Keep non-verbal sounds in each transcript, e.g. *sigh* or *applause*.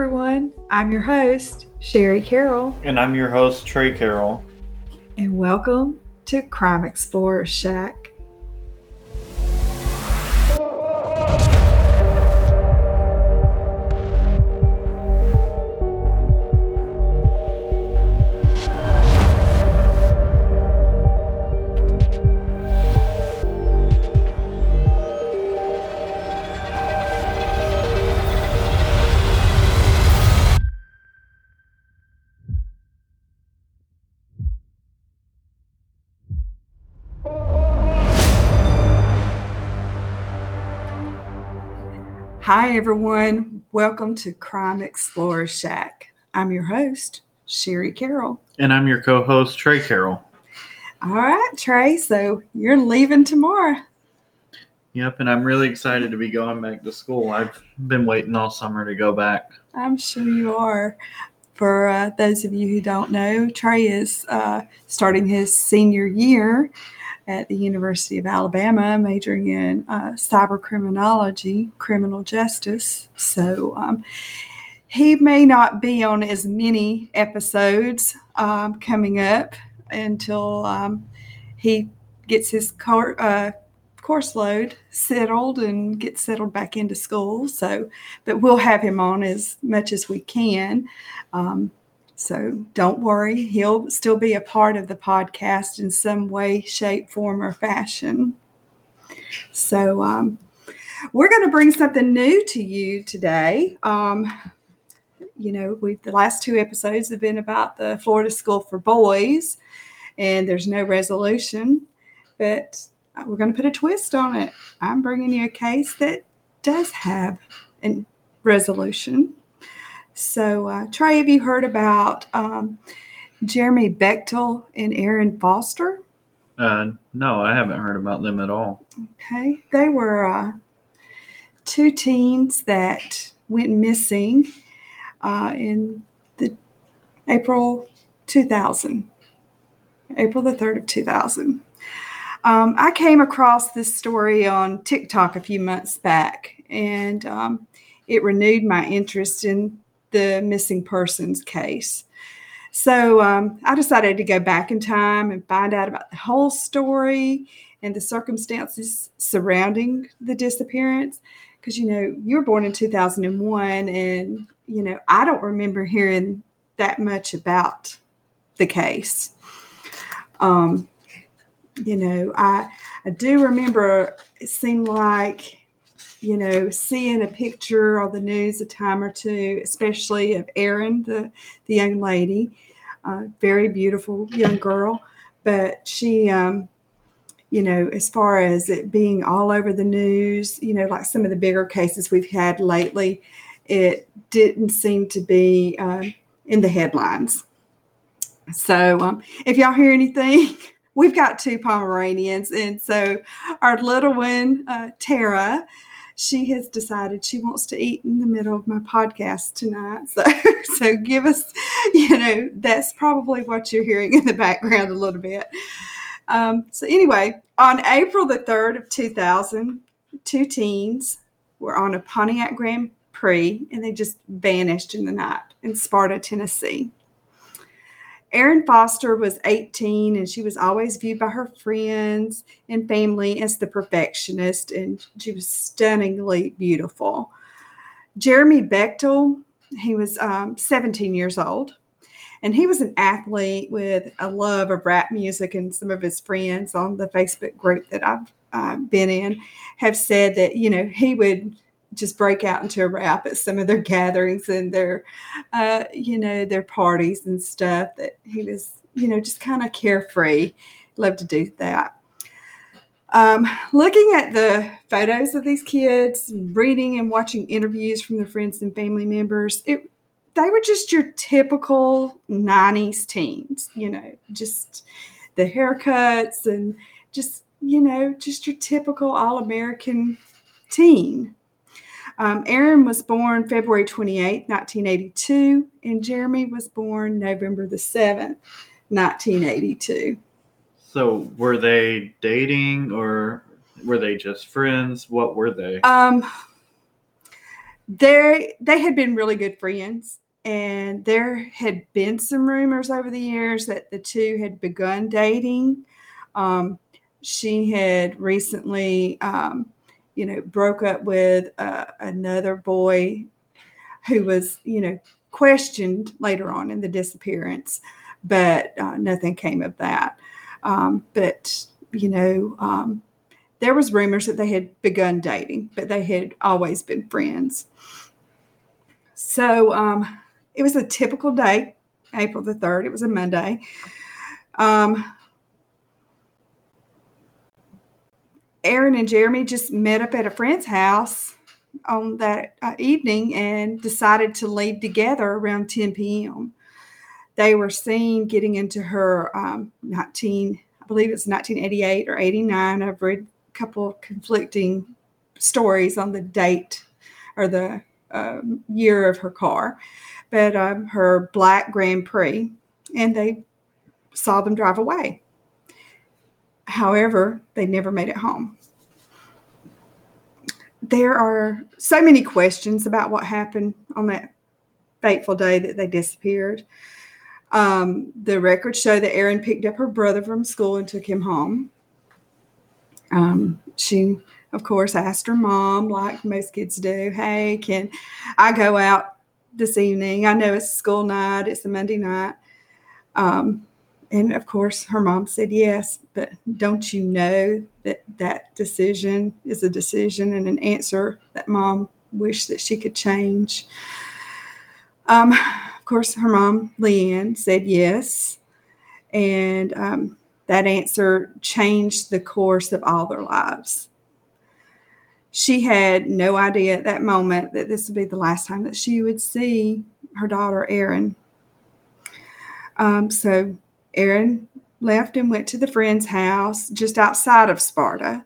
everyone. I'm your host, Sherry Carroll, And I'm your host, Trey Carroll. and welcome to Crime Explorer Shack. Hi, everyone. Welcome to Crime Explorer Shack. I'm your host, Sherry Carroll. And I'm your co host, Trey Carroll. All right, Trey. So you're leaving tomorrow. Yep, and I'm really excited to be going back to school. I've been waiting all summer to go back. I'm sure you are. For uh, those of you who don't know, Trey is uh, starting his senior year at the University of Alabama, majoring in uh, cyber criminology, criminal justice. So um, he may not be on as many episodes um, coming up until um, he gets his car, uh, course load settled and gets settled back into school. So, but we'll have him on as much as we can. Um, so don't worry, he'll still be a part of the podcast in some way, shape, form, or fashion. So um, we're going to bring something new to you today. Um, you know, we the last two episodes have been about the Florida School for Boys, and there's no resolution, but we're going to put a twist on it. I'm bringing you a case that does have a resolution. So, uh, Trey, have you heard about um, Jeremy Bechtel and Erin Foster? Uh, no, I haven't heard about them at all. Okay, they were uh, two teens that went missing uh, in the April 2000, April the 3rd of 2000. Um, I came across this story on TikTok a few months back, and um, it renewed my interest in the missing persons case. So um, I decided to go back in time and find out about the whole story and the circumstances surrounding the disappearance. Because, you know, you were born in 2001, and, you know, I don't remember hearing that much about the case. Um, you know, I, I do remember it seemed like you know, seeing a picture on the news a time or two, especially of Erin, the, the young lady, uh, very beautiful young girl. But she, um, you know, as far as it being all over the news, you know, like some of the bigger cases we've had lately, it didn't seem to be uh, in the headlines. So um, if y'all hear anything, *laughs* we've got two Pomeranians. And so our little one, uh, Tara, she has decided she wants to eat in the middle of my podcast tonight. So, *laughs* so give us, you know, that's probably what you're hearing in the background a little bit. Um, so, anyway, on April the 3rd of 2000, two teens were on a Pontiac Grand Prix and they just vanished in the night in Sparta, Tennessee. Erin Foster was 18 and she was always viewed by her friends and family as the perfectionist, and she was stunningly beautiful. Jeremy Bechtel, he was um, 17 years old, and he was an athlete with a love of rap music. And some of his friends on the Facebook group that I've uh, been in have said that, you know, he would just break out into a rap at some of their gatherings and their uh, you know their parties and stuff that he was you know just kind of carefree. Loved to do that. Um, looking at the photos of these kids reading and watching interviews from their friends and family members it they were just your typical 90s teens you know just the haircuts and just you know just your typical all-american teen um, Erin was born February 28, 1982, and Jeremy was born November the 7th, 1982. So, were they dating or were they just friends? What were they? Um, they they had been really good friends, and there had been some rumors over the years that the two had begun dating. Um, she had recently, um, you know, broke up with uh, another boy who was, you know, questioned later on in the disappearance, but uh, nothing came of that. Um, but you know, um, there was rumors that they had begun dating, but they had always been friends. So um, it was a typical day, April the 3rd. It was a Monday. Um, Erin and Jeremy just met up at a friend's house on that uh, evening and decided to leave together around 10 p.m. They were seen getting into her um, 19, I believe it's 1988 or 89. I've read a couple conflicting stories on the date or the um, year of her car, but um, her black Grand Prix, and they saw them drive away. However, they never made it home. There are so many questions about what happened on that fateful day that they disappeared. Um, the records show that Erin picked up her brother from school and took him home. Um, she, of course, asked her mom, like most kids do, Hey, can I go out this evening? I know it's school night, it's a Monday night. Um, and of course, her mom said yes, but don't you know that that decision is a decision and an answer that mom wished that she could change? Um, of course, her mom, Leanne, said yes. And um, that answer changed the course of all their lives. She had no idea at that moment that this would be the last time that she would see her daughter, Erin. Um, so Erin left and went to the friend's house just outside of Sparta,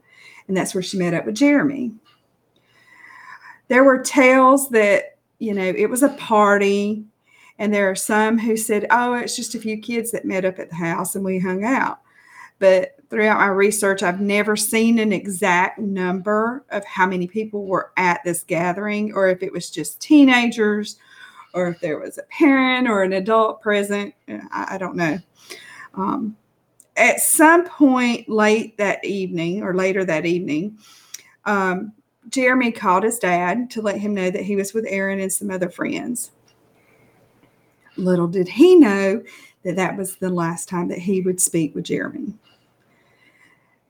and that's where she met up with Jeremy. There were tales that, you know, it was a party, and there are some who said, oh, it's just a few kids that met up at the house and we hung out. But throughout my research, I've never seen an exact number of how many people were at this gathering, or if it was just teenagers, or if there was a parent or an adult present. I, I don't know. Um, at some point late that evening or later that evening, um, Jeremy called his dad to let him know that he was with Erin and some other friends. Little did he know that that was the last time that he would speak with Jeremy.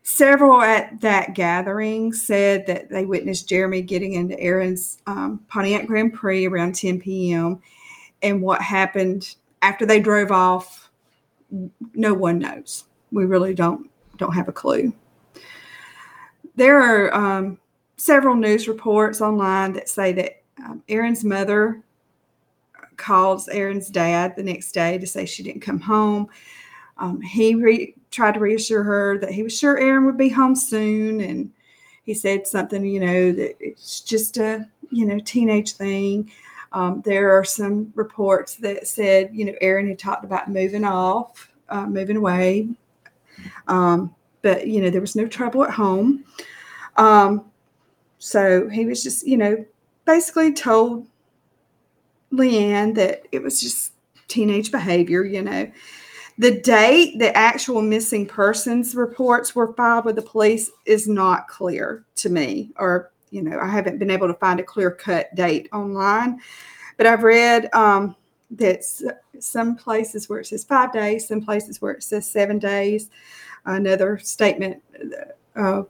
Several at that gathering said that they witnessed Jeremy getting into Erin's um, Pontiac Grand Prix around 10 p.m. And what happened after they drove off no one knows. We really don't don't have a clue. There are um, several news reports online that say that um, Erin's mother calls Erin's dad the next day to say she didn't come home. Um, he re- tried to reassure her that he was sure Erin would be home soon, and he said something, you know, that it's just a you know teenage thing. Um, there are some reports that said, you know, Erin had talked about moving off, uh, moving away. Um, but, you know, there was no trouble at home. Um, so he was just, you know, basically told Leanne that it was just teenage behavior, you know. The date the actual missing persons reports were filed with the police is not clear to me, or you know, I haven't been able to find a clear cut date online, but I've read um, that some places where it says five days, some places where it says seven days. Another statement, uh,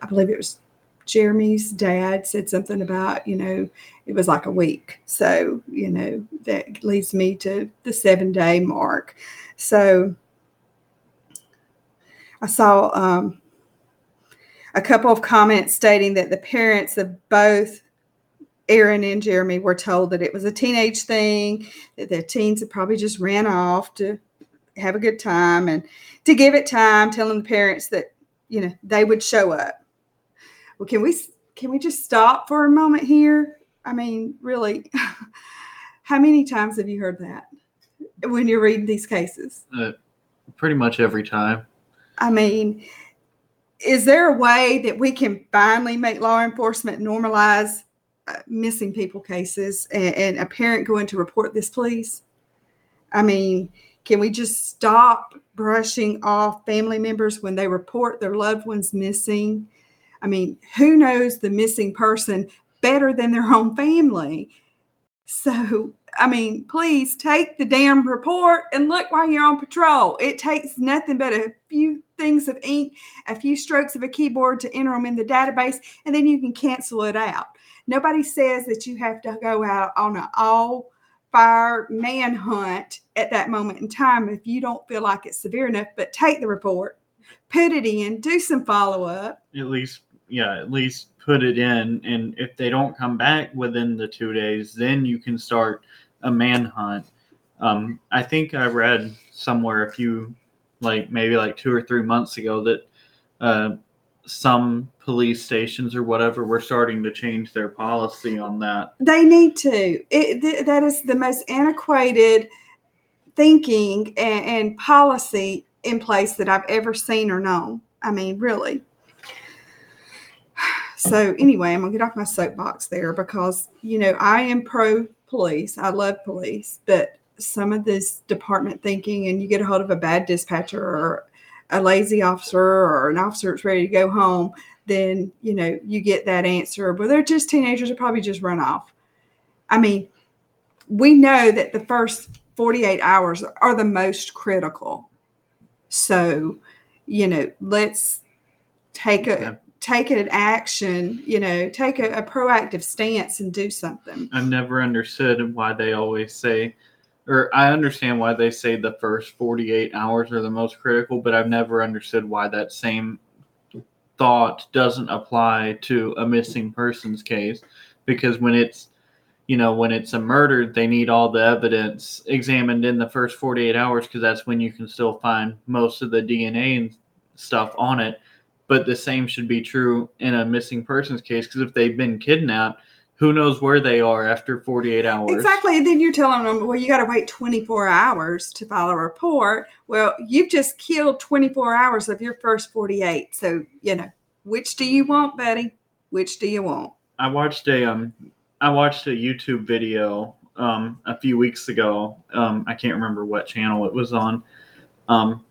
I believe it was Jeremy's dad said something about, you know, it was like a week. So, you know, that leads me to the seven day mark. So I saw um, a couple of comments stating that the parents of both Erin and Jeremy were told that it was a teenage thing, that the teens had probably just ran off to have a good time and to give it time, telling the parents that, you know, they would show up. Well, can we can we just stop for a moment here? I mean, really, *laughs* how many times have you heard that when you're reading these cases? Uh, pretty much every time. I mean, is there a way that we can finally make law enforcement normalize uh, missing people cases and, and a parent going to report this, please? I mean, can we just stop brushing off family members when they report their loved ones missing? I mean, who knows the missing person better than their own family? So, I mean, please take the damn report and look while you're on patrol. It takes nothing but a few things of ink, a few strokes of a keyboard to enter them in the database, and then you can cancel it out. Nobody says that you have to go out on an all fire manhunt at that moment in time if you don't feel like it's severe enough, but take the report, put it in, do some follow up. At least, yeah, at least put it in. And if they don't come back within the two days, then you can start a manhunt. Um, I think I read somewhere a few, like maybe like two or three months ago, that uh, some police stations or whatever were starting to change their policy on that. They need to. It, th- that is the most antiquated thinking and, and policy in place that I've ever seen or known. I mean, really. So anyway, I'm gonna get off my soapbox there because you know I am pro police. I love police, but some of this department thinking, and you get a hold of a bad dispatcher or a lazy officer or an officer that's ready to go home, then you know you get that answer. But they're just teenagers; are probably just run off. I mean, we know that the first 48 hours are the most critical. So, you know, let's take a. take an action. You know, take a, a proactive stance and do something. I've never understood why they always say, or I understand why they say the first 48 hours are the most critical, but I've never understood why that same thought doesn't apply to a missing persons case. Because when it's, you know, when it's a murder, they need all the evidence examined in the first 48 hours because that's when you can still find most of the DNA and stuff on it. But the same should be true in a missing persons case because if they've been kidnapped, who knows where they are after 48 hours Exactly. And then you're telling them, well, you got to wait 24 hours to file a report. Well, you've just killed 24 hours of your first 48. So, you know, which do you want, buddy? Which do you want? i watched a um i watched a youtube video um a few weeks ago um i can't remember what channel it was on um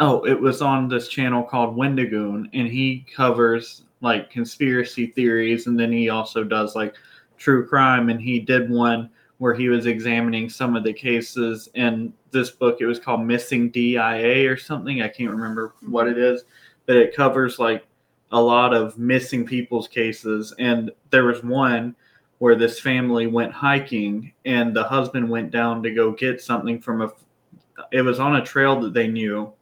oh it was on this channel called wendigoon and he covers like conspiracy theories and then he also does like true crime and he did one where he was examining some of the cases in this book. It was called missing dia or something. I can't remember what it mm-hmm. is but it covers like a lot of missing people's cases. And there was one where this family went hiking and the husband went down to go get something from a it was on a trail that they knew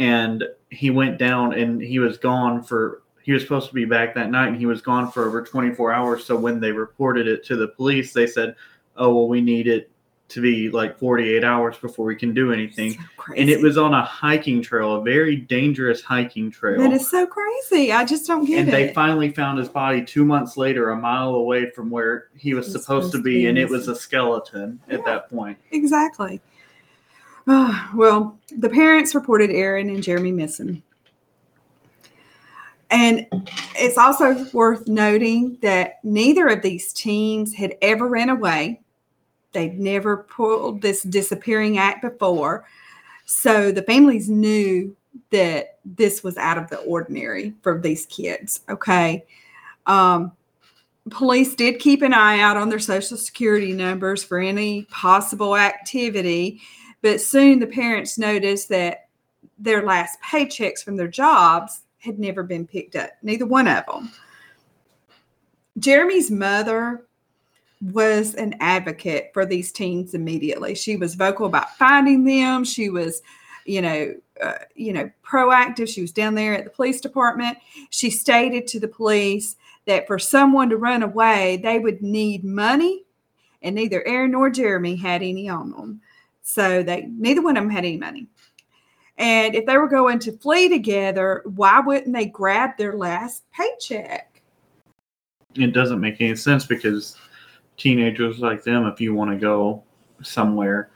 and he went down and he was gone for he was supposed to be back that night and he was gone for over 24 hours so when they reported it to the police they said oh well we need it to be like 48 hours before we can do anything So and it was on a hiking trail a very dangerous hiking trail That is so crazy. I just don't get it. and they finally found his body two months later, a mile away from where he was supposed to supposed to be, be and it was a skeleton at that point. exactly. *sighs* Well, the parents reported Erin and Jeremy missing. And it's also worth noting that neither of these teens had ever ran away. They'd never pulled this disappearing act before. So the families knew that this was out of the ordinary for these kids. Okay. Um, police did keep an eye out on their social security numbers for any possible activity, but soon the parents noticed that their last paychecks from their jobs had never been picked up, neither one of them. Jeremy's mother was an advocate for these teens immediately. She was vocal about finding them. She was, you know, uh, you know, proactive. She was down there at the police department. She stated to the police that for someone to run away, they would need money, and neither Erin nor Jeremy had any on them. So they neither one of them had any money. And if they were going to flee together, why wouldn't they grab their last paycheck? It doesn't make any sense because teenagers like them, if you want to go somewhere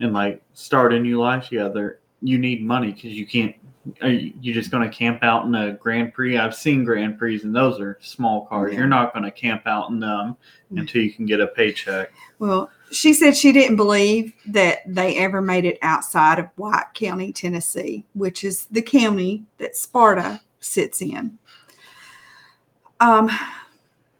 and like start a new life together, you need money because you can't are you you just going to camp out in a Grand Prix? I've seen Grand Prix, and those are small cars. Yeah. You're not going to camp out in them Mm. until you can get a paycheck. Well, she said she didn't believe that they ever made it outside of White County, Tennessee, which is the county that Sparta sits in. Um,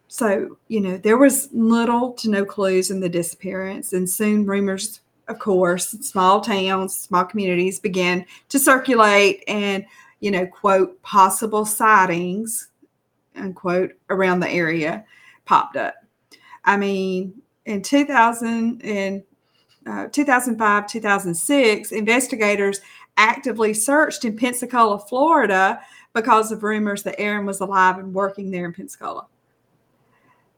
so, you know, there was little to no clues in the disappearance, and soon rumors, of course, small towns, small communities began to circulate and, you know, quote, possible sightings, unquote, around the area popped up. I mean, in 2000 and uh, 2005 2006 investigators actively searched in pensacola florida because of rumors that erin was alive and working there in pensacola.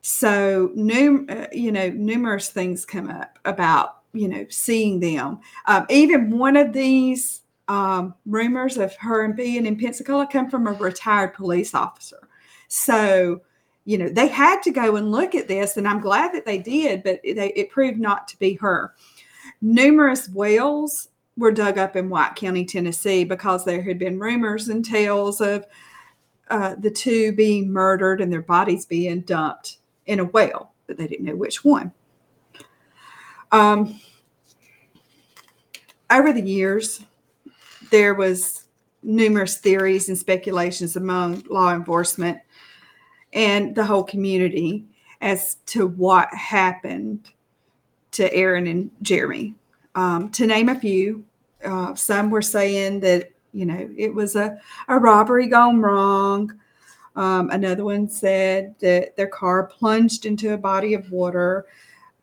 So num- uh, you know numerous things come up about you know seeing them. Um, even one of these um, rumors of her being in pensacola come from a retired police officer. So you know they had to go and look at this and i'm glad that they did but they, it proved not to be her. Numerous wells were dug up in white county tennessee because there had been rumors and tales of uh, the two being murdered and their bodies being dumped in a well but they didn't know which one. Um, over the years there was numerous theories and speculations among law enforcement and the whole community as to what happened to Erin and Jeremy. Um, to name a few, uh, some were saying that you know it was a, a robbery gone wrong. Um, another one said that their car plunged into a body of water.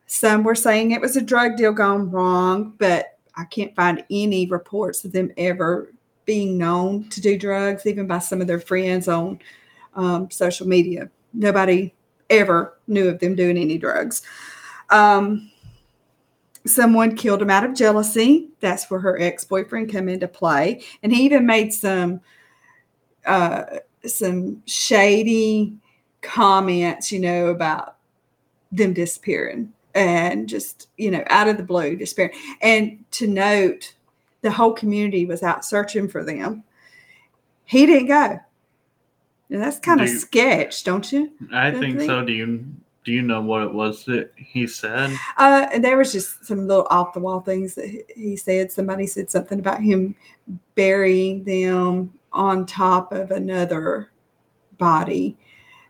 Some were saying it was a drug deal gone wrong, but I can't find any reports of them ever being known to do drugs, even by some of their friends on um, social media. Nobody ever knew of them doing any drugs. Um, someone killed him out of jealousy. That's where her ex-boyfriend come into play, and he even made some uh, some shady comments, you know, about them disappearing and just you know out of the blue disappearing. And to note, the whole community was out searching for them. He didn't go. And that's kind of you- sketch, don't you? I think so. Do you do you know what it was that he said? Uh, and there was just some little off the wall things that he- he said. Somebody said something about him burying them on top of another body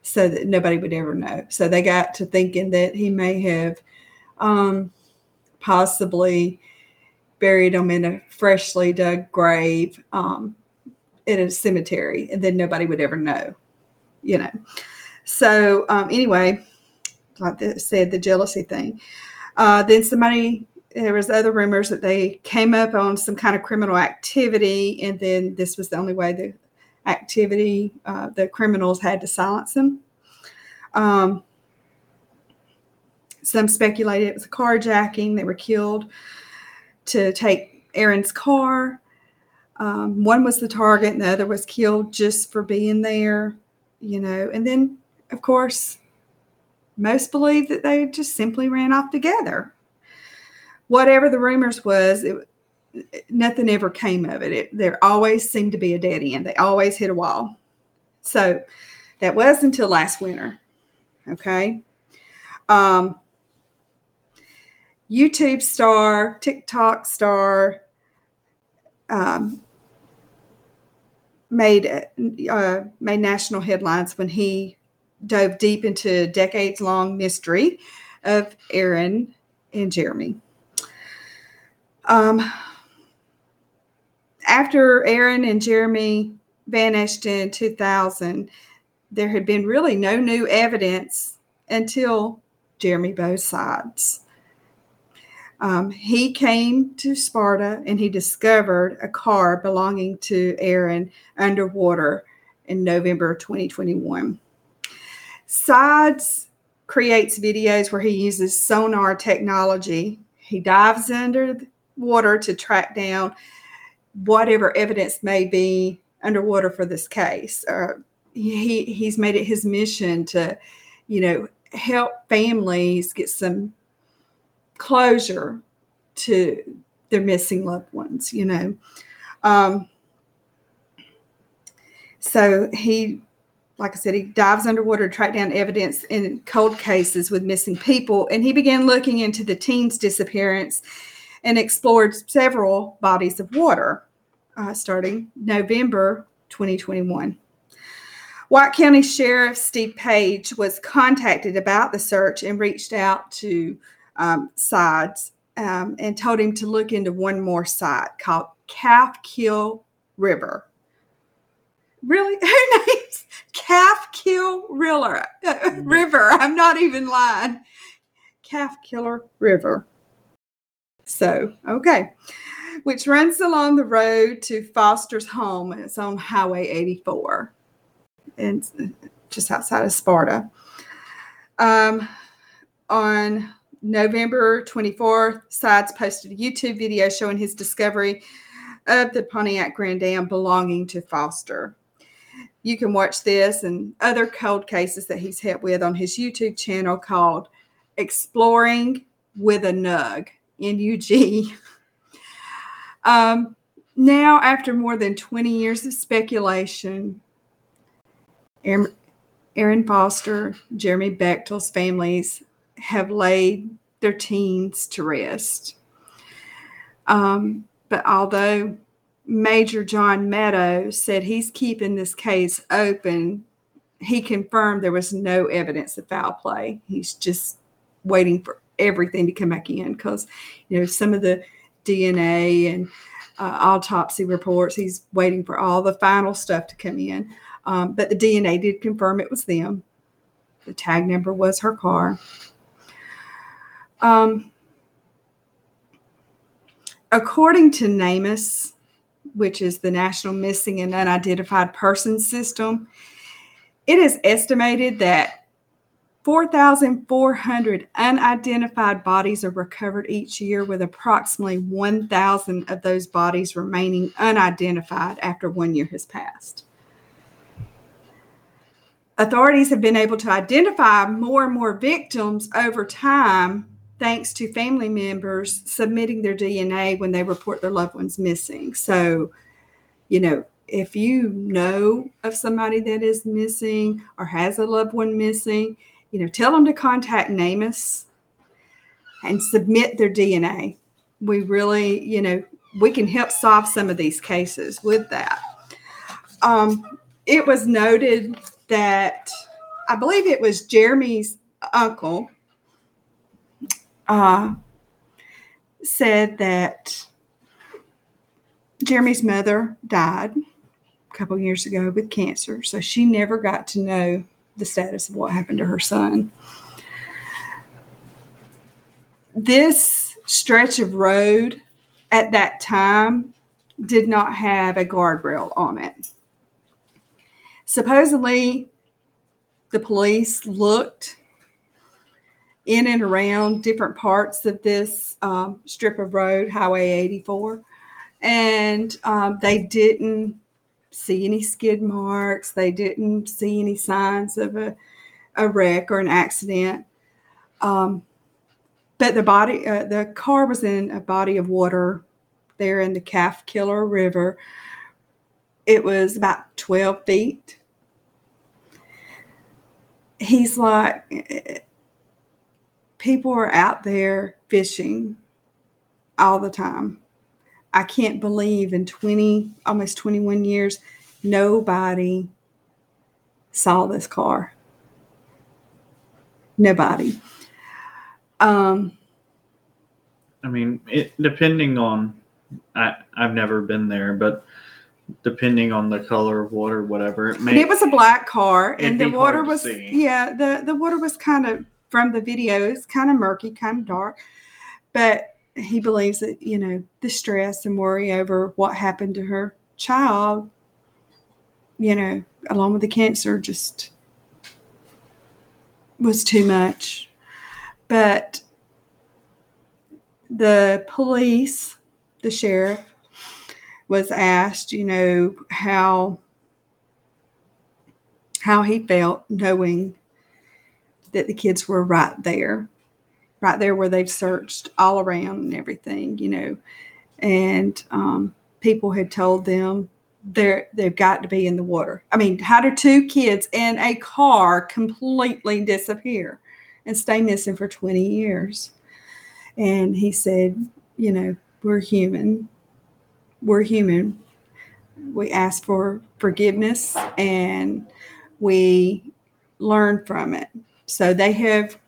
so that nobody would ever know. So they got to thinking that he may have um, possibly buried them in a freshly dug grave um, in a cemetery, and then nobody would ever know, you know. So um, anyway, like I said, the jealousy thing. Uh, then somebody, there was other rumors that they came up on some kind of criminal activity, and then this was the only way the activity, uh, the criminals had to silence them. Um, some speculated it was a carjacking. They were killed to take Erin's car. Um, one was the target, and the other was killed just for being there, you know. And then, of course, most believe that they just simply ran off together. Whatever the rumors was, it, nothing ever came of it. it. There always seemed to be a dead end. They always hit a wall. So that was until last winter. Okay. Um, YouTube star, TikTok star, um, made uh, made national headlines when he dove deep into decades long mystery of Erin and Jeremy. Um, after Erin and Jeremy vanished in 2000, there had been really no new evidence until Jeremy both. Um, he came to Sparta and he discovered a car belonging to Erin underwater in November 2021. Sides creates videos where he uses sonar technology. He dives under water to track down whatever evidence may be underwater for this case. Uh, he he's made it his mission to, you know, help families get some closure to their missing loved ones. You know, um, So he, like I said, he dives underwater to track down evidence in cold cases with missing people. And he began looking into the teen's disappearance and explored several bodies of water uh, starting November 2021. White County Sheriff Steve Page was contacted about the search and reached out to um, sides um, and told him to look into one more site called Calf Kill River. Really? *laughs* Her name's Calf Kill River. River. I'm not even lying. Calf Killer River. So, okay. Which runs along the road to Foster's home. It's on Highway 84 and just outside of Sparta. Um, on November 24th, Sides posted a YouTube video showing his discovery of the Pontiac Grand Am belonging to Foster. You can watch this and other cold cases that he's helped with on his YouTube channel called Exploring with a Nug, N U G. Um, now, after more than 20 years of speculation, Erin Foster, Jeremy Bechtel's families have laid their teens to rest. Um, but although Major John Meadows said he's keeping this case open, he confirmed there was no evidence of foul play. He's just waiting for everything to come back in because, you know, some of the DNA and uh, autopsy reports, he's waiting for all the final stuff to come in. Um, but the DNA did confirm it was them. The tag number was her car. Um, according to NamUs, which is the National Missing and Unidentified Persons System, it is estimated that 4,400 unidentified bodies are recovered each year, with approximately 1,000 of those bodies remaining unidentified after one year has passed. Authorities have been able to identify more and more victims over time thanks to family members submitting their DNA when they report their loved ones missing. So, you know, if you know of somebody that is missing or has a loved one missing, you know, tell them to contact NamUs and submit their DNA. We really, you know, we can help solve some of these cases with that. Um, it was noted that I believe it was Jeremy's uncle uh, said that Jeremy's mother died a couple years ago with cancer, so she never got to know the status of what happened to her son. This stretch of road at that time did not have a guardrail on it supposedly the police looked in and around different parts of this um, strip of road, Highway 84, and um, they didn't see any skid marks. They didn't see any signs of a, a wreck or an accident. Um, but the body, uh, the car was in a body of water there in the Calf Killer River. It was about 12 feet. He's like, people are out there fishing all the time. I can't believe in 20, almost 21 years, nobody saw this car. Nobody. Um, I mean, it, depending on, I, I've never been there, but depending on the color of water, whatever it may. It was a black car, and the water was yeah the the water was kind of from the video. It's kind of murky, kind of dark, but he believes that you know the stress and worry over what happened to her child, you know, along with the cancer, just was too much. But the police, the sheriff, was asked, you know, how how he felt knowing that the kids were right there, right there where they've searched all around and everything, you know, and um, people had told them they're they've got to be in the water. I mean, how do two kids in a car completely disappear and stay missing for 20 years? And he said, you know, we're human. We're human. We ask for forgiveness and we learn from it. So they have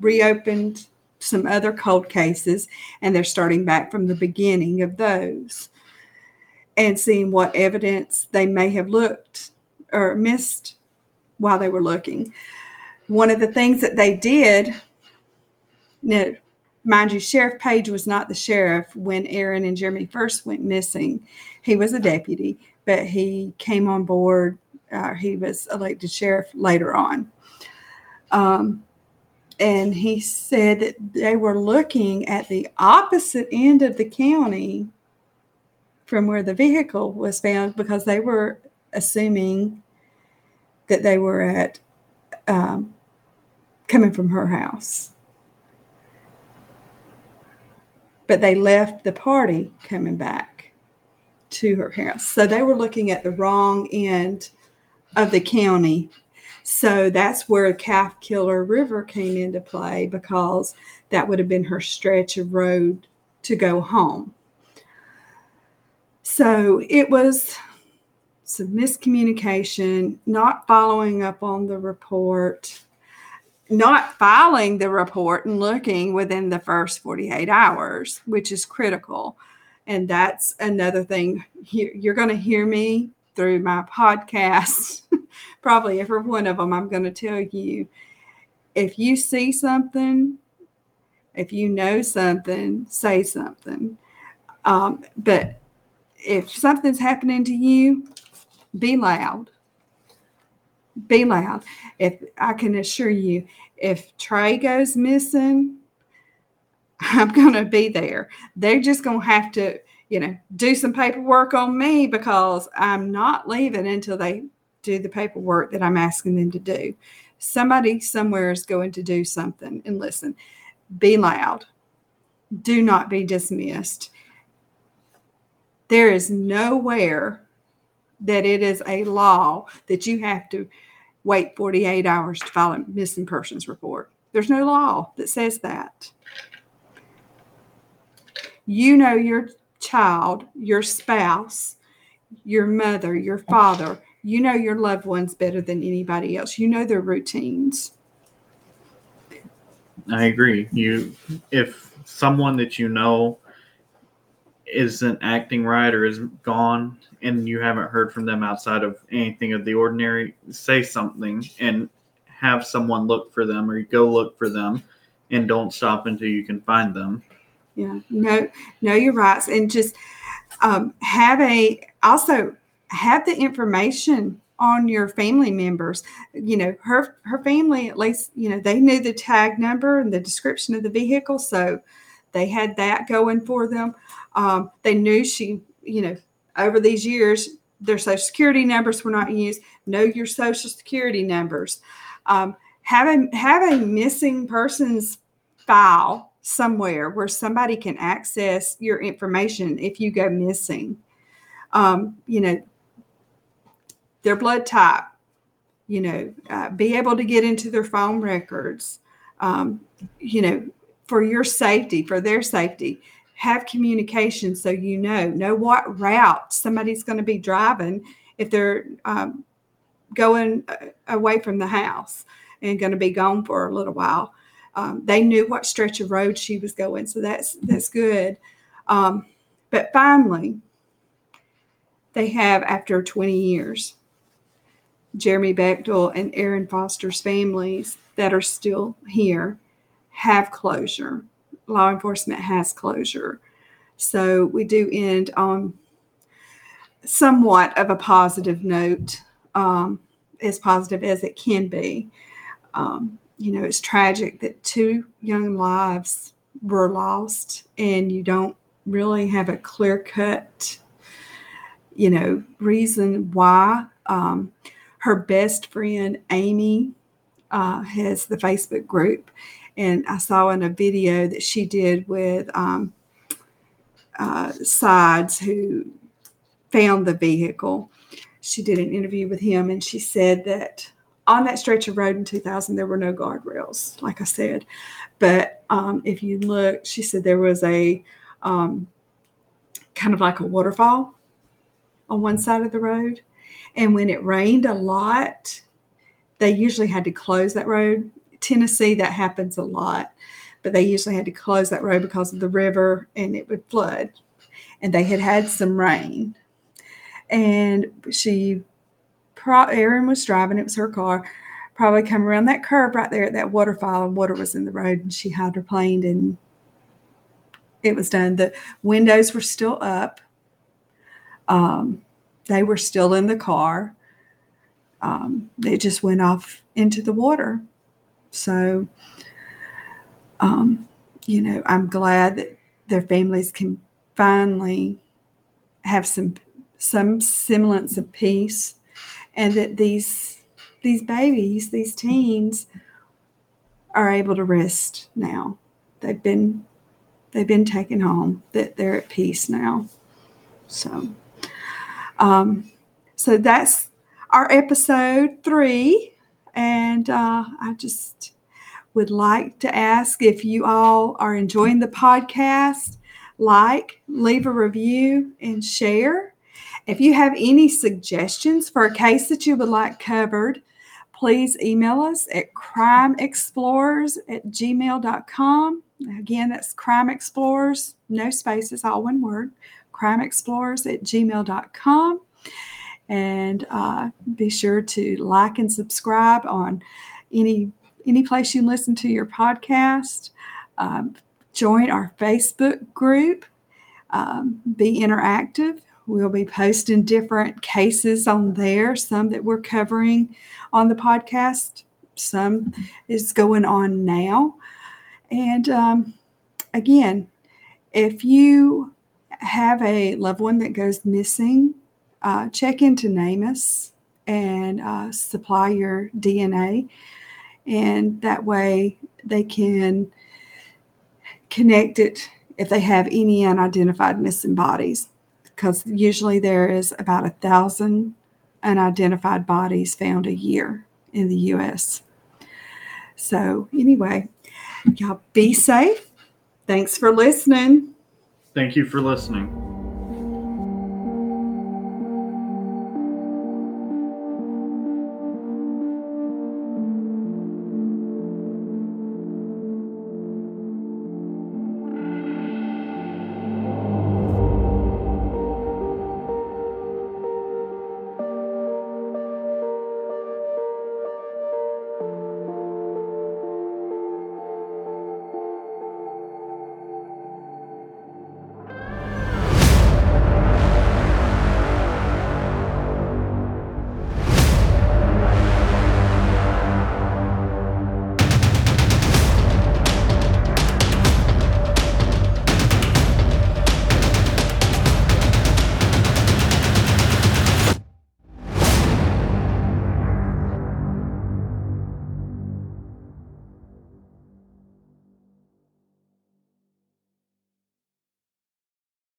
reopened some other cold cases and they're starting back from the beginning of those and seeing what evidence they may have looked or missed while they were looking. One of the things that they did, now, mind you, Sheriff Page was not the sheriff when Erin and Jeremy first went missing. He was a deputy, but he came on board. Uh, he was elected sheriff later on. Um, and he said that they were looking at the opposite end of the county from where the vehicle was found because they were assuming that they were at um, coming from her house. But they left the party coming back to her house. So they were looking at the wrong end of the county. So that's where Calf Killer River came into play because that would have been her stretch of road to go home. So it was some miscommunication, not following up on the report, not filing the report and looking within the first 48 hours, which is critical. And that's another thing. You're going to hear me through my podcast, *laughs* probably every one of them. I'm going to tell you if you see something, if you know something, say something. Um, but if something's happening to you, be loud. Be loud. If I can assure you, if Trey goes missing, *laughs* I'm going to be there. They're just going to have to, you know, do some paperwork on me because I'm not leaving until they do the paperwork that I'm asking them to do. Somebody somewhere is going to do something. And listen, be loud. Do not be dismissed. There is nowhere that it is a law that you have to wait 48 hours to file a missing persons report. There's no law that says that. You know your child, your spouse, your mother, your father, you know your loved ones better than anybody else. You know their routines. I agree. You if someone that you know isn't acting right or is gone and you haven't heard from them outside of anything of the ordinary, say something and have someone look for them or go look for them and don't stop until you can find them. Yeah, no, know your rights and just um, have a also have the information on your family members. You know, her her family at least you know they knew the tag number and the description of the vehicle, so they had that going for them. Um, they knew she, you know, over these years, their social security numbers were not used. Know your social security numbers. Um, have a have a missing persons file somewhere where somebody can access your information if you go missing. Um, you know, their blood type. You know, uh, be able to get into their phone records. Um, you know, for your safety, for their safety have communication so you know know what route somebody's going to be driving if they're um, going uh, away from the house and going to be gone for a little while um, they knew what stretch of road she was going so that's that's good um, but finally they have after 20 years jeremy bechtel and erin foster's families that are still here have closure law enforcement has closure. So we do end on somewhat of a positive note, um, as positive as it can be. Um, you know, it's tragic that two young lives were lost, and you don't really have a clear cut, you know, reason why. Um, her best friend, Amy, uh, has the Facebook group, and I saw in a video that she did with um, uh, Sides, who found the vehicle. She did an interview with him, and she said that on that stretch of road in 2000, there were no guardrails, like I said. But um, if you look, she said there was a um, kind of like a waterfall on one side of the road. And when it rained a lot, they usually had to close that road. Tennessee, that happens a lot, but they usually had to close that road because of the river and it would flood. And they had had some rain. And she, Erin was driving, it was her car, probably come around that curve right there at that waterfall, and water was in the road, and she hydroplaned and it was done. The windows were still up. Um, they were still in the car. Um, they just went off into the water. So, um, you know, I'm glad that their families can finally have some some semblance of peace, and that these these babies, these teens, are able to rest now. They've been they've been taken home. That they're at peace now. So, um, so that's our episode three, and uh, I just would like to ask if you all are enjoying the podcast, like, leave a review, and share. If you have any suggestions for a case that you would like covered, please email us at crimeexplorers at gmail.com. Again, that's crime explorers, no spaces, all one word, crimeexplorers at gmail.com. And uh, be sure to like and subscribe on any any place you listen to your podcast. Um, join our Facebook group. Um, be interactive. We'll be posting different cases on there, some that we're covering on the podcast, some is going on now. And um, again, if you have a loved one that goes missing, uh, check into NamUs and uh, supply your DNA. And that way they can connect it if they have any unidentified missing bodies, because usually there is about a thousand unidentified bodies found a year in the US. So, anyway, y'all be safe. Thanks for listening. Thank you for listening.